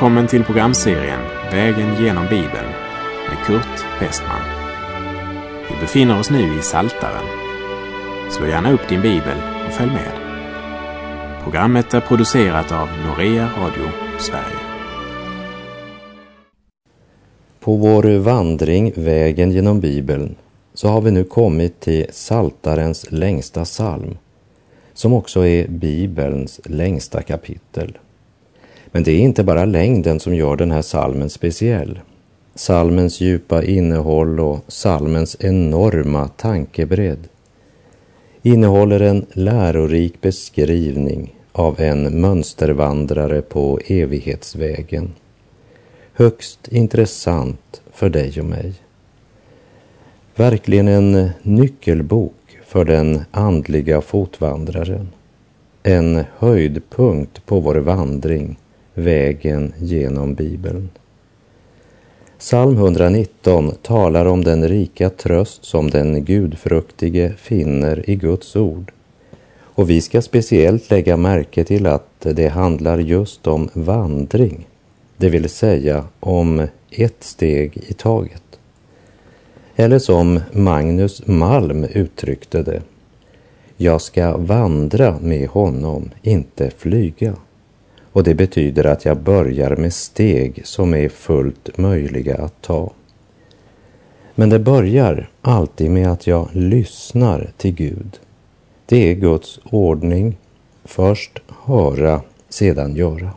Välkommen till programserien Vägen genom Bibeln med Kurt Westman. Vi befinner oss nu i Saltaren. Slå gärna upp din bibel och följ med. Programmet är producerat av Norea Radio Sverige. På vår vandring Vägen genom Bibeln så har vi nu kommit till Saltarens längsta psalm, som också är Bibelns längsta kapitel. Men det är inte bara längden som gör den här salmen speciell. Salmens djupa innehåll och salmens enorma tankebredd innehåller en lärorik beskrivning av en mönstervandrare på evighetsvägen. Högst intressant för dig och mig. Verkligen en nyckelbok för den andliga fotvandraren. En höjdpunkt på vår vandring vägen genom Bibeln. Psalm 119 talar om den rika tröst som den gudfruktige finner i Guds ord. Och vi ska speciellt lägga märke till att det handlar just om vandring, det vill säga om ett steg i taget. Eller som Magnus Malm uttryckte det, jag ska vandra med honom, inte flyga och det betyder att jag börjar med steg som är fullt möjliga att ta. Men det börjar alltid med att jag lyssnar till Gud. Det är Guds ordning. Först höra, sedan göra.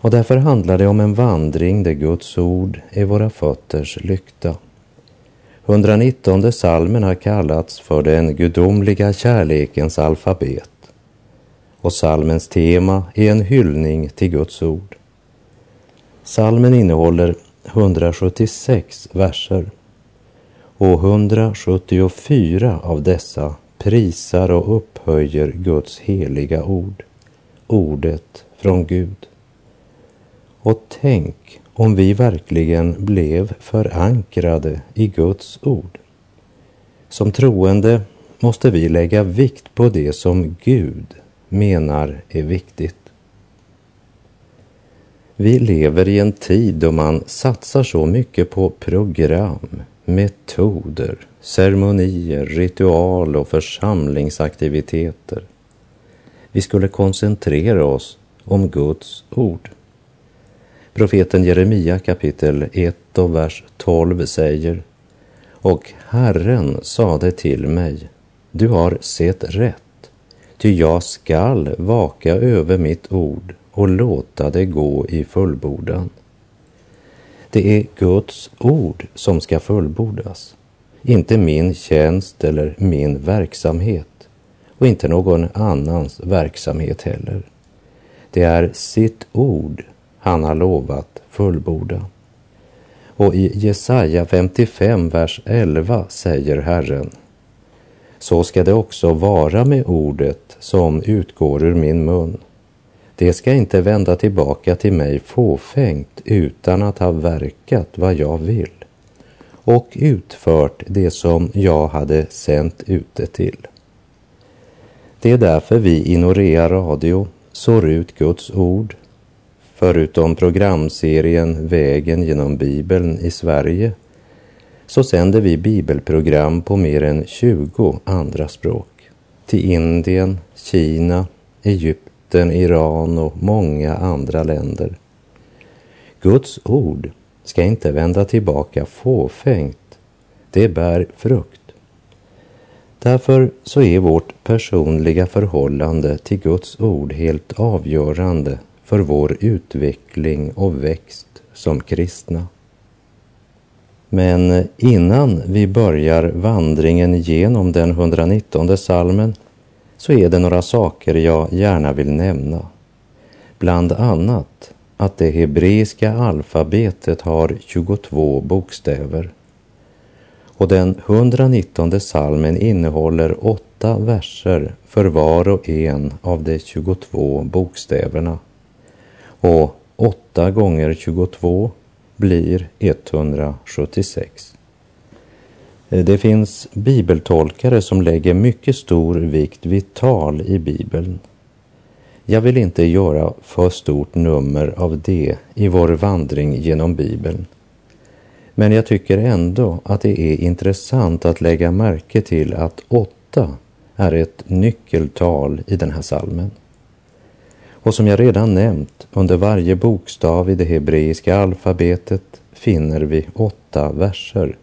Och därför handlar det om en vandring där Guds ord är våra fötters lykta. 119 salmen har kallats för den gudomliga kärlekens alfabet och salmens tema är en hyllning till Guds ord. Salmen innehåller 176 verser och 174 av dessa prisar och upphöjer Guds heliga ord, ordet från Gud. Och tänk om vi verkligen blev förankrade i Guds ord. Som troende måste vi lägga vikt på det som Gud menar är viktigt. Vi lever i en tid då man satsar så mycket på program, metoder, ceremonier, ritual och församlingsaktiviteter. Vi skulle koncentrera oss om Guds ord. Profeten Jeremia kapitel 1 och vers 12 säger Och Herren sade till mig, du har sett rätt Ty jag skall vaka över mitt ord och låta det gå i fullbordan. Det är Guds ord som ska fullbordas, inte min tjänst eller min verksamhet och inte någon annans verksamhet heller. Det är sitt ord han har lovat fullborda. Och i Jesaja 55, vers 11 säger Herren så ska det också vara med ordet som utgår ur min mun. Det ska inte vända tillbaka till mig fåfängt utan att ha verkat vad jag vill och utfört det som jag hade sänt ut det till. Det är därför vi i Norea Radio sår ut Guds ord, förutom programserien Vägen genom Bibeln i Sverige så sänder vi bibelprogram på mer än 20 andra språk. Till Indien, Kina, Egypten, Iran och många andra länder. Guds ord ska inte vända tillbaka fåfängt. Det bär frukt. Därför så är vårt personliga förhållande till Guds ord helt avgörande för vår utveckling och växt som kristna. Men innan vi börjar vandringen genom den 119 salmen så är det några saker jag gärna vill nämna. Bland annat att det hebreiska alfabetet har 22 bokstäver. Och den 119 salmen innehåller åtta verser för var och en av de 22 bokstäverna. Och 8 gånger 22 blir 176. Eh, det finns bibeltolkare som lägger mycket stor vikt vid tal i Bibeln. Jag vill inte göra för stort nummer av det i vår vandring genom Bibeln. Men jag tycker ändå att det är intressant att lägga märke till att åtta är ett nyckeltal i den här salmen. Och som jag redan nämnt, under varje bokstav i det hebreiska alfabetet finner vi åtta verser.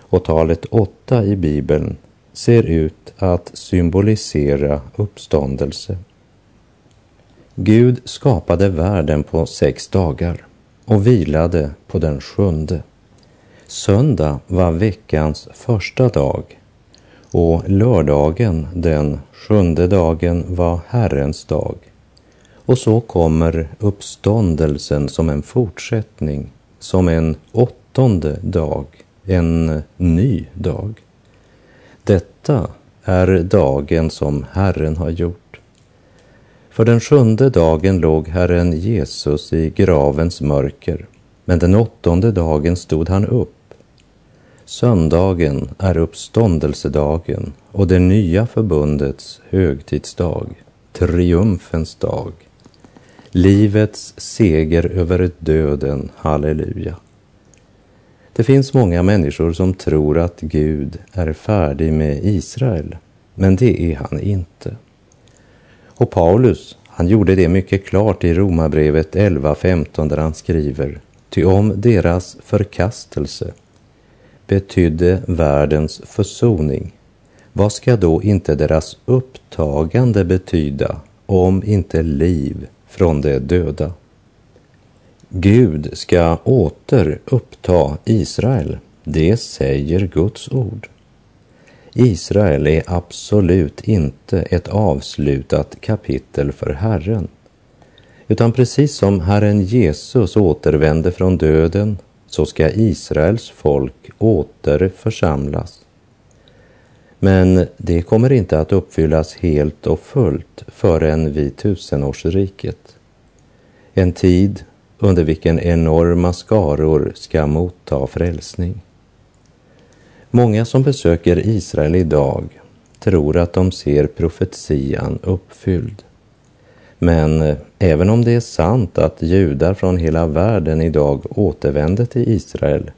Och talet åtta i Bibeln ser ut att symbolisera uppståndelse. Gud skapade världen på sex dagar och vilade på den sjunde. Söndag var veckans första dag och lördagen, den sjunde dagen, var Herrens dag. Och så kommer uppståndelsen som en fortsättning, som en åttonde dag, en ny dag. Detta är dagen som Herren har gjort. För den sjunde dagen låg Herren Jesus i gravens mörker, men den åttonde dagen stod han upp. Söndagen är uppståndelsedagen och det nya förbundets högtidsdag, triumfens dag. Livets seger över döden, halleluja. Det finns många människor som tror att Gud är färdig med Israel, men det är han inte. Och Paulus, han gjorde det mycket klart i Romarbrevet 11.15 där han skriver, ty om deras förkastelse betydde världens försoning, vad ska då inte deras upptagande betyda om inte liv från de döda? Gud ska åter uppta Israel, det säger Guds ord. Israel är absolut inte ett avslutat kapitel för Herren, utan precis som Herren Jesus återvände från döden så ska Israels folk åter församlas. Men det kommer inte att uppfyllas helt och fullt förrän vid tusenårsriket. En tid under vilken enorma skaror ska motta frälsning. Många som besöker Israel idag tror att de ser profetian uppfylld. Men även om det är sant att judar från hela världen idag återvänder till Israel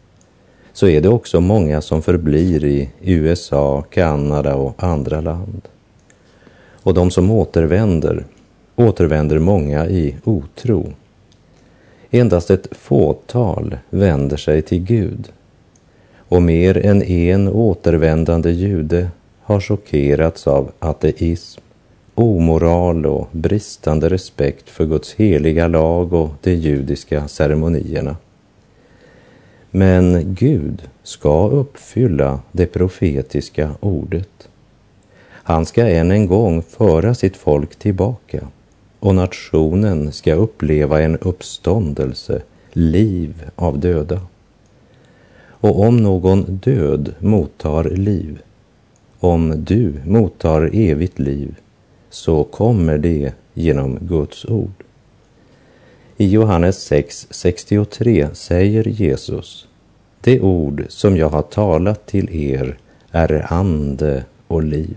så är det också många som förblir i USA, Kanada och andra land. Och de som återvänder, återvänder många i otro Endast ett fåtal vänder sig till Gud och mer än en återvändande jude har chockerats av ateism, omoral och bristande respekt för Guds heliga lag och de judiska ceremonierna. Men Gud ska uppfylla det profetiska ordet. Han ska än en gång föra sitt folk tillbaka och nationen ska uppleva en uppståndelse, liv av döda. Och om någon död mottar liv, om du mottar evigt liv, så kommer det genom Guds ord. I Johannes 6.63 säger Jesus, det ord som jag har talat till er är ande och liv.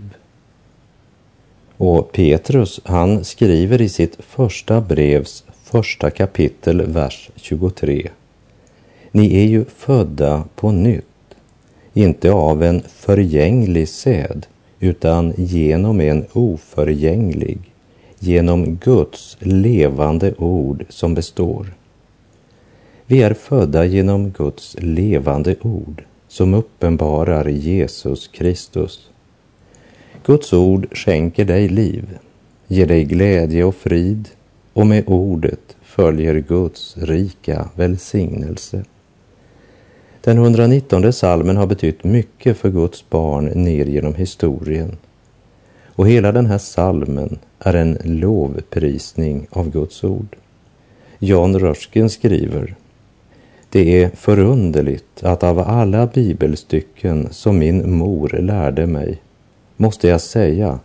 Och Petrus, han skriver i sitt första brevs första kapitel, vers 23. Ni är ju födda på nytt, inte av en förgänglig säd, utan genom en oförgänglig, genom Guds levande ord som består. Vi är födda genom Guds levande ord som uppenbarar Jesus Kristus. Guds ord skänker dig liv, ger dig glädje och frid och med ordet följer Guds rika välsignelse. Den 119 salmen har betytt mycket för Guds barn ner genom historien. Och hela den här salmen är en lovprisning av Guds ord. Jan Rörsken skriver det är förunderligt att av alla bibelstycken som min mor lärde mig måste jag säga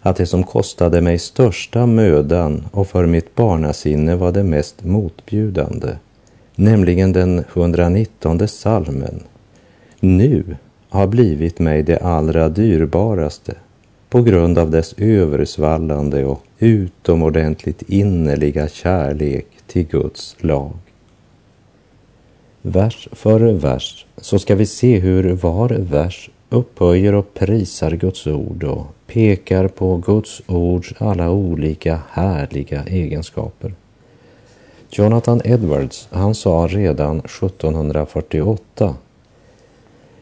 att det som kostade mig största mödan och för mitt barnasinne var det mest motbjudande, nämligen den 119 salmen, nu har blivit mig det allra dyrbaraste på grund av dess översvallande och utomordentligt innerliga kärlek till Guds lag. Vers för vers så ska vi se hur var vers upphöjer och prisar Guds ord och pekar på Guds ords alla olika härliga egenskaper. Jonathan Edwards, han sa redan 1748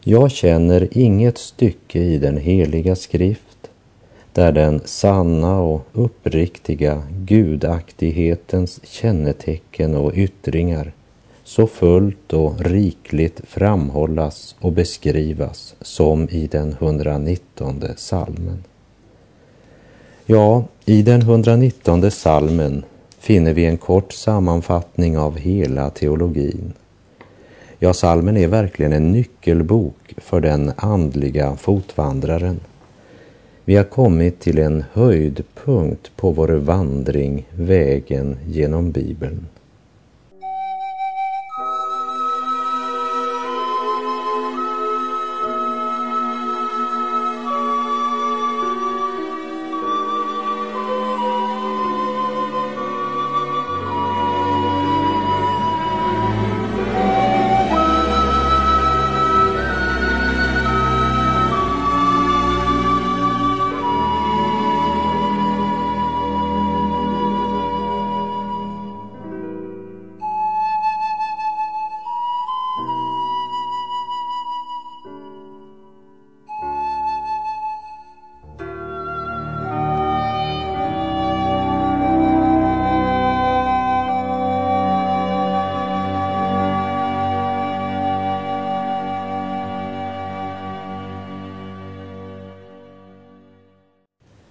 Jag känner inget stycke i den heliga skrift där den sanna och uppriktiga gudaktighetens kännetecken och yttringar så fullt och rikligt framhållas och beskrivas som i den 119 salmen. Ja, i den 119 salmen finner vi en kort sammanfattning av hela teologin. Ja, salmen är verkligen en nyckelbok för den andliga fotvandraren. Vi har kommit till en höjdpunkt på vår vandring, vägen genom Bibeln.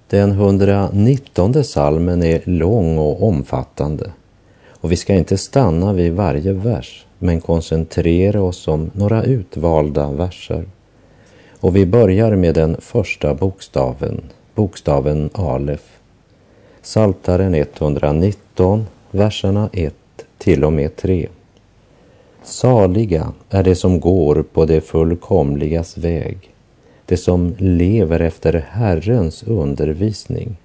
Den 119 salmen är lång och omfattande och vi ska inte stanna vid varje vers men koncentrera oss om några utvalda verser. Och vi börjar med den första bokstaven, bokstaven Alef. Saltaren 119, verserna 1 till och med 3. Saliga är det som går på det fullkomligas väg det som lever efter Herrens undervisning.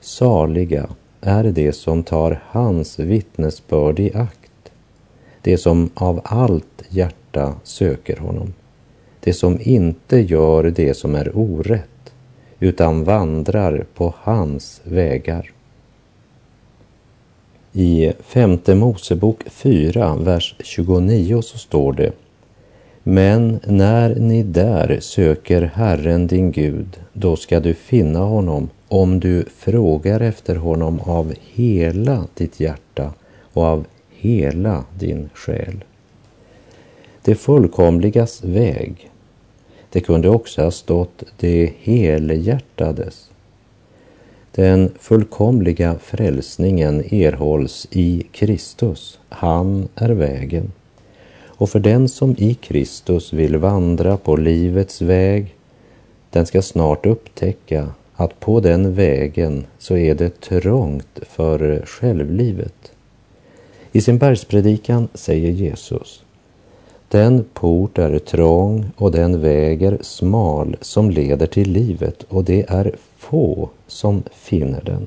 Saliga är det som tar hans vittnesbörd i akt, det som av allt hjärta söker honom, det som inte gör det som är orätt, utan vandrar på hans vägar. I femte Mosebok 4, vers 29 så står det men när ni där söker Herren din Gud, då ska du finna honom om du frågar efter honom av hela ditt hjärta och av hela din själ. Det fullkomligas väg. Det kunde också ha stått det helhjärtades. Den fullkomliga frälsningen erhålls i Kristus. Han är vägen. Och för den som i Kristus vill vandra på livets väg, den ska snart upptäcka att på den vägen så är det trångt för självlivet. I sin bergspredikan säger Jesus den port är trång och den väg är smal som leder till livet och det är få som finner den.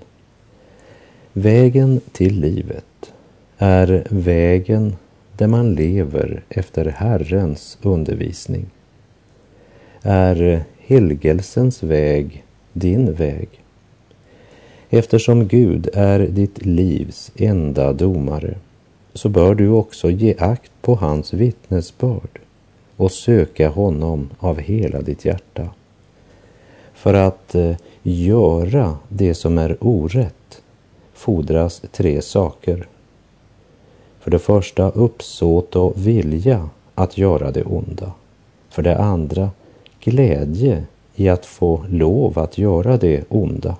Vägen till livet är vägen där man lever efter Herrens undervisning. Är helgelsens väg din väg? Eftersom Gud är ditt livs enda domare så bör du också ge akt på hans vittnesbörd och söka honom av hela ditt hjärta. För att eh, göra det som är orätt fordras tre saker. För det första uppsåt och vilja att göra det onda. För det andra glädje i att få lov att göra det onda.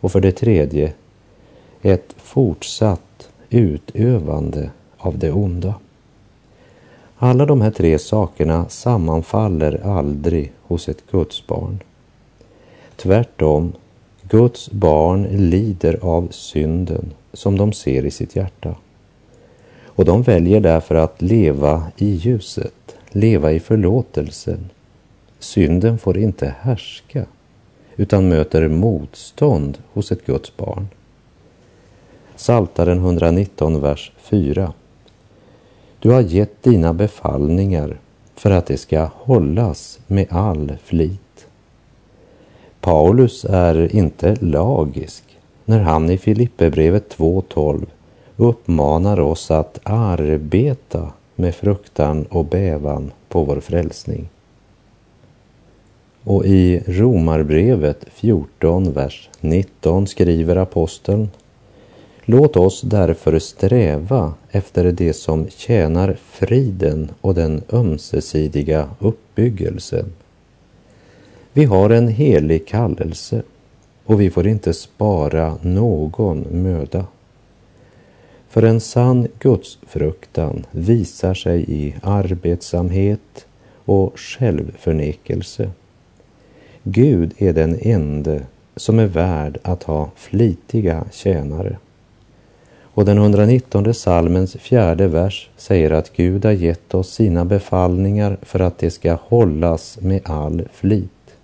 Och för det tredje ett fortsatt utövande av det onda. Alla de här tre sakerna sammanfaller aldrig hos ett Guds barn. Tvärtom, Guds barn lider av synden som de ser i sitt hjärta. Och de väljer därför att leva i ljuset, leva i förlåtelsen. Synden får inte härska, utan möter motstånd hos ett Guds barn. Saltaren 119, vers 4. Du har gett dina befallningar för att det ska hållas med all flit. Paulus är inte lagisk när han i Filipperbrevet 2.12 uppmanar oss att arbeta med fruktan och bävan på vår frälsning. Och i Romarbrevet 14, vers 19 skriver aposteln Låt oss därför sträva efter det som tjänar friden och den ömsesidiga uppbyggelsen. Vi har en helig kallelse och vi får inte spara någon möda. För en sann gudsfruktan visar sig i arbetsamhet och självförnekelse. Gud är den ende som är värd att ha flitiga tjänare. Och den 119 salmens fjärde vers säger att Gud har gett oss sina befallningar för att det ska hållas med all flit.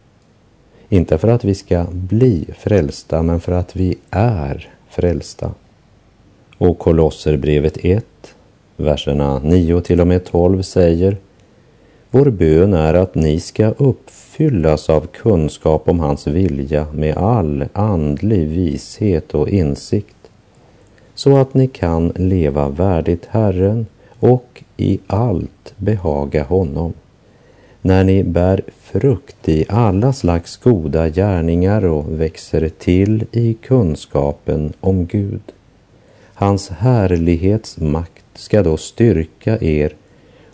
Inte för att vi ska bli frälsta, men för att vi är frälsta. Och Kolosserbrevet 1, verserna 9 till och med 12 säger Vår bön är att ni ska uppfyllas av kunskap om hans vilja med all andlig vishet och insikt så att ni kan leva värdigt Herren och i allt behaga honom. När ni bär frukt i alla slags goda gärningar och växer till i kunskapen om Gud. Hans härlighets makt ska då styrka er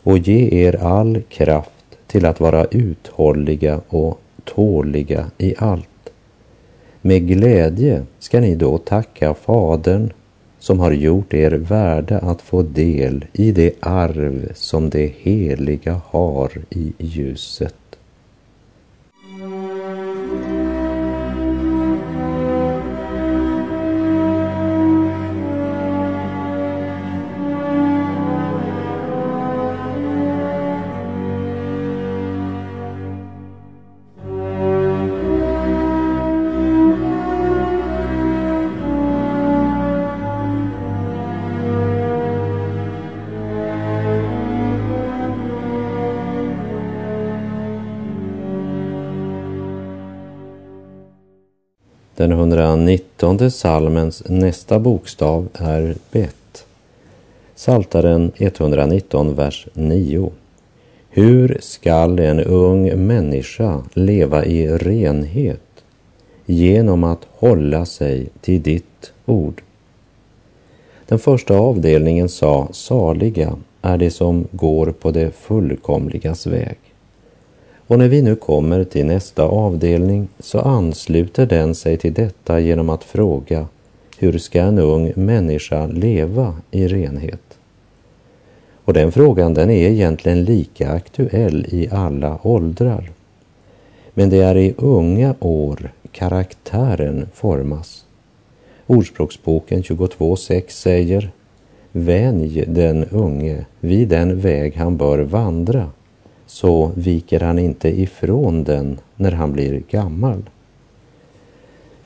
och ge er all kraft till att vara uthålliga och tåliga i allt. Med glädje ska ni då tacka Fadern som har gjort er värda att få del i det arv som det heliga har i ljuset. Den 119 salmens nästa bokstav är bet. Saltaren 119, vers 9. Hur skall en ung människa leva i renhet genom att hålla sig till ditt ord? Den första avdelningen sa saliga är det som går på det fullkomligas väg. Och när vi nu kommer till nästa avdelning så ansluter den sig till detta genom att fråga hur ska en ung människa leva i renhet? Och den frågan den är egentligen lika aktuell i alla åldrar. Men det är i unga år karaktären formas. Ordspråksboken 22.6 säger Vänj den unge vid den väg han bör vandra så viker han inte ifrån den när han blir gammal.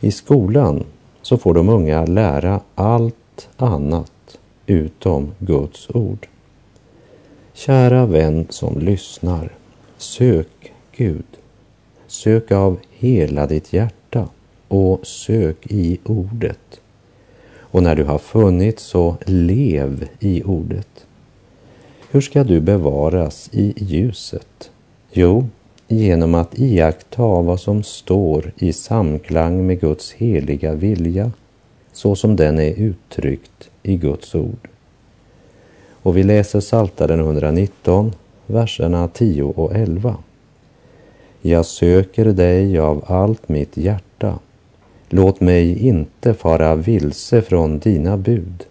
I skolan så får de unga lära allt annat utom Guds ord. Kära vän som lyssnar, sök Gud. Sök av hela ditt hjärta och sök i ordet. Och när du har funnit så lev i ordet. Hur ska du bevaras i ljuset? Jo, genom att iaktta vad som står i samklang med Guds heliga vilja, så som den är uttryckt i Guds ord. Och vi läser Saltaren 119, verserna 10 och 11. Jag söker dig av allt mitt hjärta. Låt mig inte fara vilse från dina bud.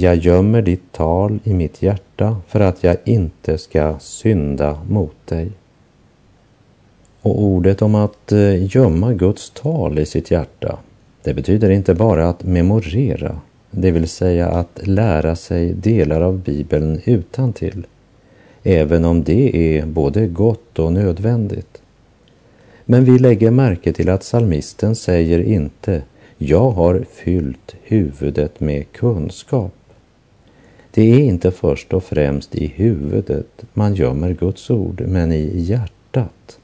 Jag gömmer ditt tal i mitt hjärta för att jag inte ska synda mot dig. Och ordet om att eh, gömma Guds tal i sitt hjärta, det betyder inte bara att memorera, det vill säga att lära sig delar av Bibeln utan till, även om det är både gott och nödvändigt. Men vi lägger märke till att salmisten säger inte jag har fyllt huvudet med kunskap. Det är inte först och främst i huvudet man gömmer Guds ord, men i hjärtat.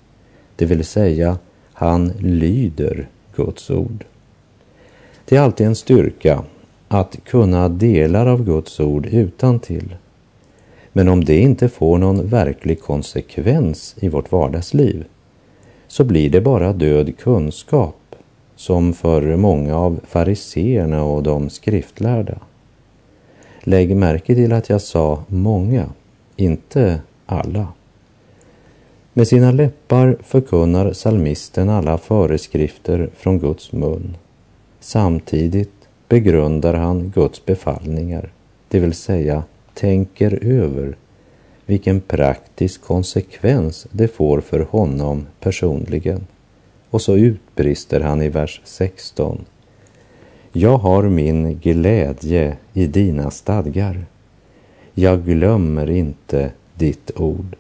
Det vill säga, han lyder Guds ord. Det är alltid en styrka att kunna delar av Guds ord utan till. Men om det inte får någon verklig konsekvens i vårt vardagsliv så blir det bara död kunskap som för många av fariseerna och de skriftlärda. Lägg märke till att jag sa många, inte alla. Med sina läppar förkunnar salmisten alla föreskrifter från Guds mun. Samtidigt begrundar han Guds befallningar, det vill säga tänker över vilken praktisk konsekvens det får för honom personligen. Och så utbrister han i vers 16. Jag har min glädje i dina stadgar. Jag glömmer inte ditt ord.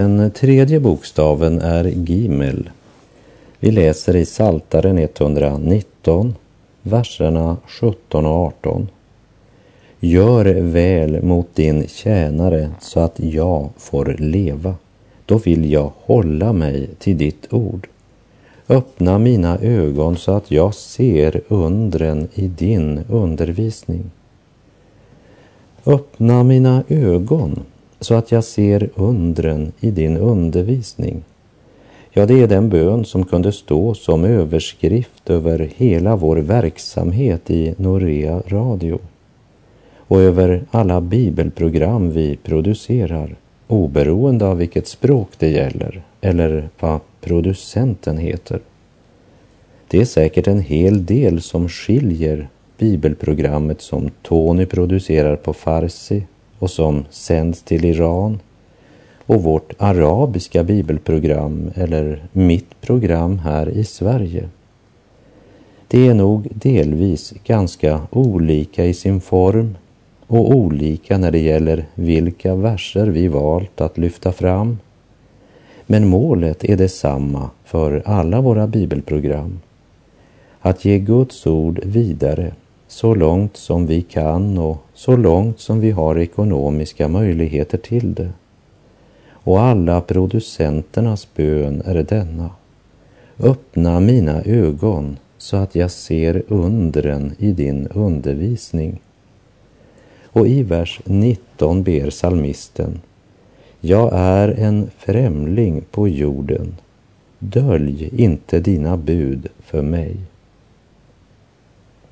Den tredje bokstaven är Gimel. Vi läser i Saltaren 119, verserna 17 och 18. Gör väl mot din tjänare så att jag får leva. Då vill jag hålla mig till ditt ord. Öppna mina ögon så att jag ser undren i din undervisning. Öppna mina ögon så att jag ser undren i din undervisning. Ja, det är den bön som kunde stå som överskrift över hela vår verksamhet i Norea Radio och över alla bibelprogram vi producerar, oberoende av vilket språk det gäller eller vad producenten heter. Det är säkert en hel del som skiljer bibelprogrammet som Tony producerar på farsi och som sänds till Iran och vårt arabiska bibelprogram eller mitt program här i Sverige. Det är nog delvis ganska olika i sin form och olika när det gäller vilka verser vi valt att lyfta fram. Men målet är detsamma för alla våra bibelprogram. Att ge Guds ord vidare så långt som vi kan och så långt som vi har ekonomiska möjligheter till det. Och alla producenternas bön är denna. Öppna mina ögon så att jag ser undren i din undervisning. Och i vers 19 ber salmisten Jag är en främling på jorden. Dölj inte dina bud för mig.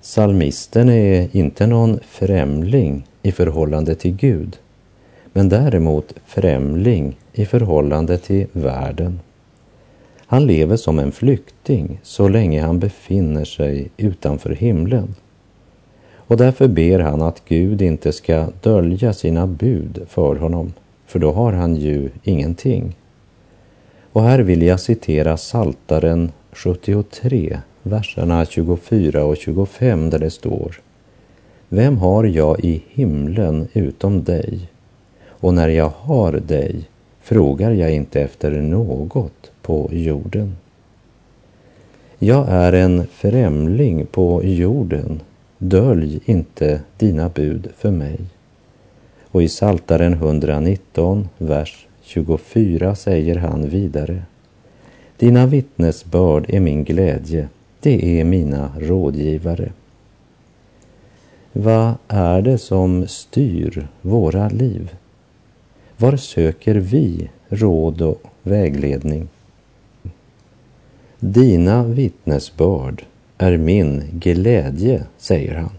Salmisten är inte någon främling i förhållande till Gud, men däremot främling i förhållande till världen. Han lever som en flykting så länge han befinner sig utanför himlen. Och därför ber han att Gud inte ska dölja sina bud för honom, för då har han ju ingenting. Och här vill jag citera Saltaren 73, verserna 24 och 25 där det står Vem har jag i himlen utom dig? Och när jag har dig frågar jag inte efter något på jorden. Jag är en främling på jorden, dölj inte dina bud för mig. Och i Saltaren 119, vers 24 säger han vidare. Dina vittnesbörd är min glädje, det är mina rådgivare. Vad är det som styr våra liv? Var söker vi råd och vägledning? Dina vittnesbörd är min glädje, säger han.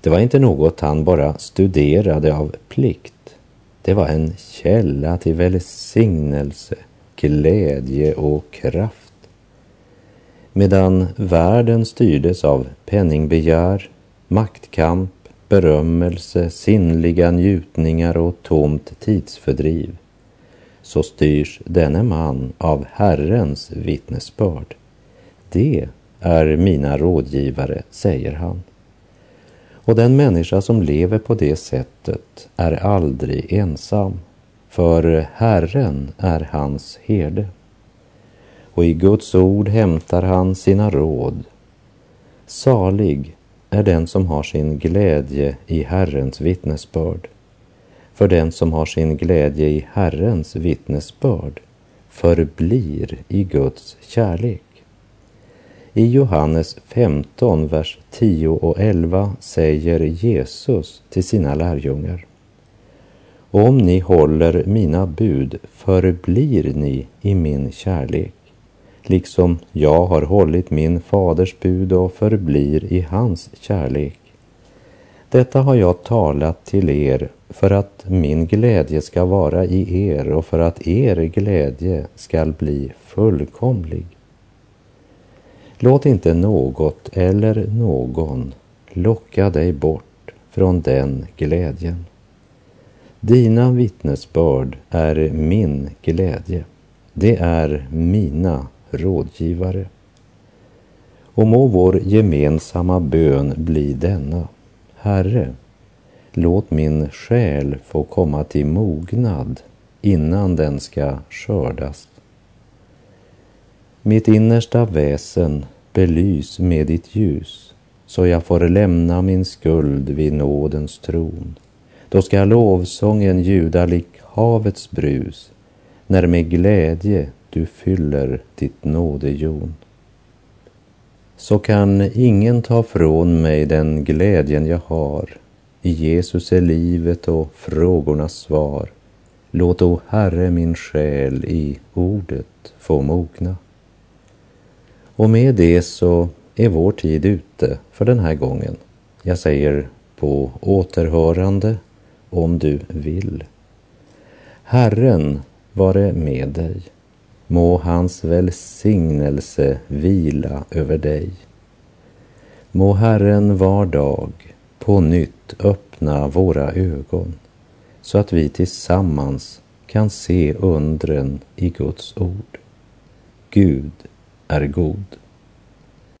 Det var inte något han bara studerade av plikt. Det var en källa till välsignelse, glädje och kraft. Medan världen styrdes av penningbegär, maktkamp, berömmelse, sinnliga njutningar och tomt tidsfördriv, så styrs denne man av Herrens vittnesbörd. Det är mina rådgivare, säger han. Och den människa som lever på det sättet är aldrig ensam, för Herren är hans herde. Och i Guds ord hämtar han sina råd. Salig är den som har sin glädje i Herrens vittnesbörd. För den som har sin glädje i Herrens vittnesbörd förblir i Guds kärlek. I Johannes 15, vers 10 och 11 säger Jesus till sina lärjungar. Om ni håller mina bud förblir ni i min kärlek, liksom jag har hållit min faders bud och förblir i hans kärlek. Detta har jag talat till er för att min glädje ska vara i er och för att er glädje skall bli fullkomlig. Låt inte något eller någon locka dig bort från den glädjen. Dina vittnesbörd är min glädje. Det är mina rådgivare. Och må vår gemensamma bön bli denna. Herre, låt min själ få komma till mognad innan den ska skördas. Mitt innersta väsen belys med ditt ljus så jag får lämna min skuld vid nådens tron. Då ska lovsången ljuda lik havets brus när med glädje du fyller ditt nådejon. Så kan ingen ta från mig den glädjen jag har. I Jesus är livet och frågornas svar. Låt o Herre min själ i ordet få mogna. Och med det så är vår tid ute för den här gången. Jag säger på återhörande om du vill. Herren vare med dig. Må hans välsignelse vila över dig. Må Herren var dag på nytt öppna våra ögon så att vi tillsammans kan se undren i Guds ord. Gud är god.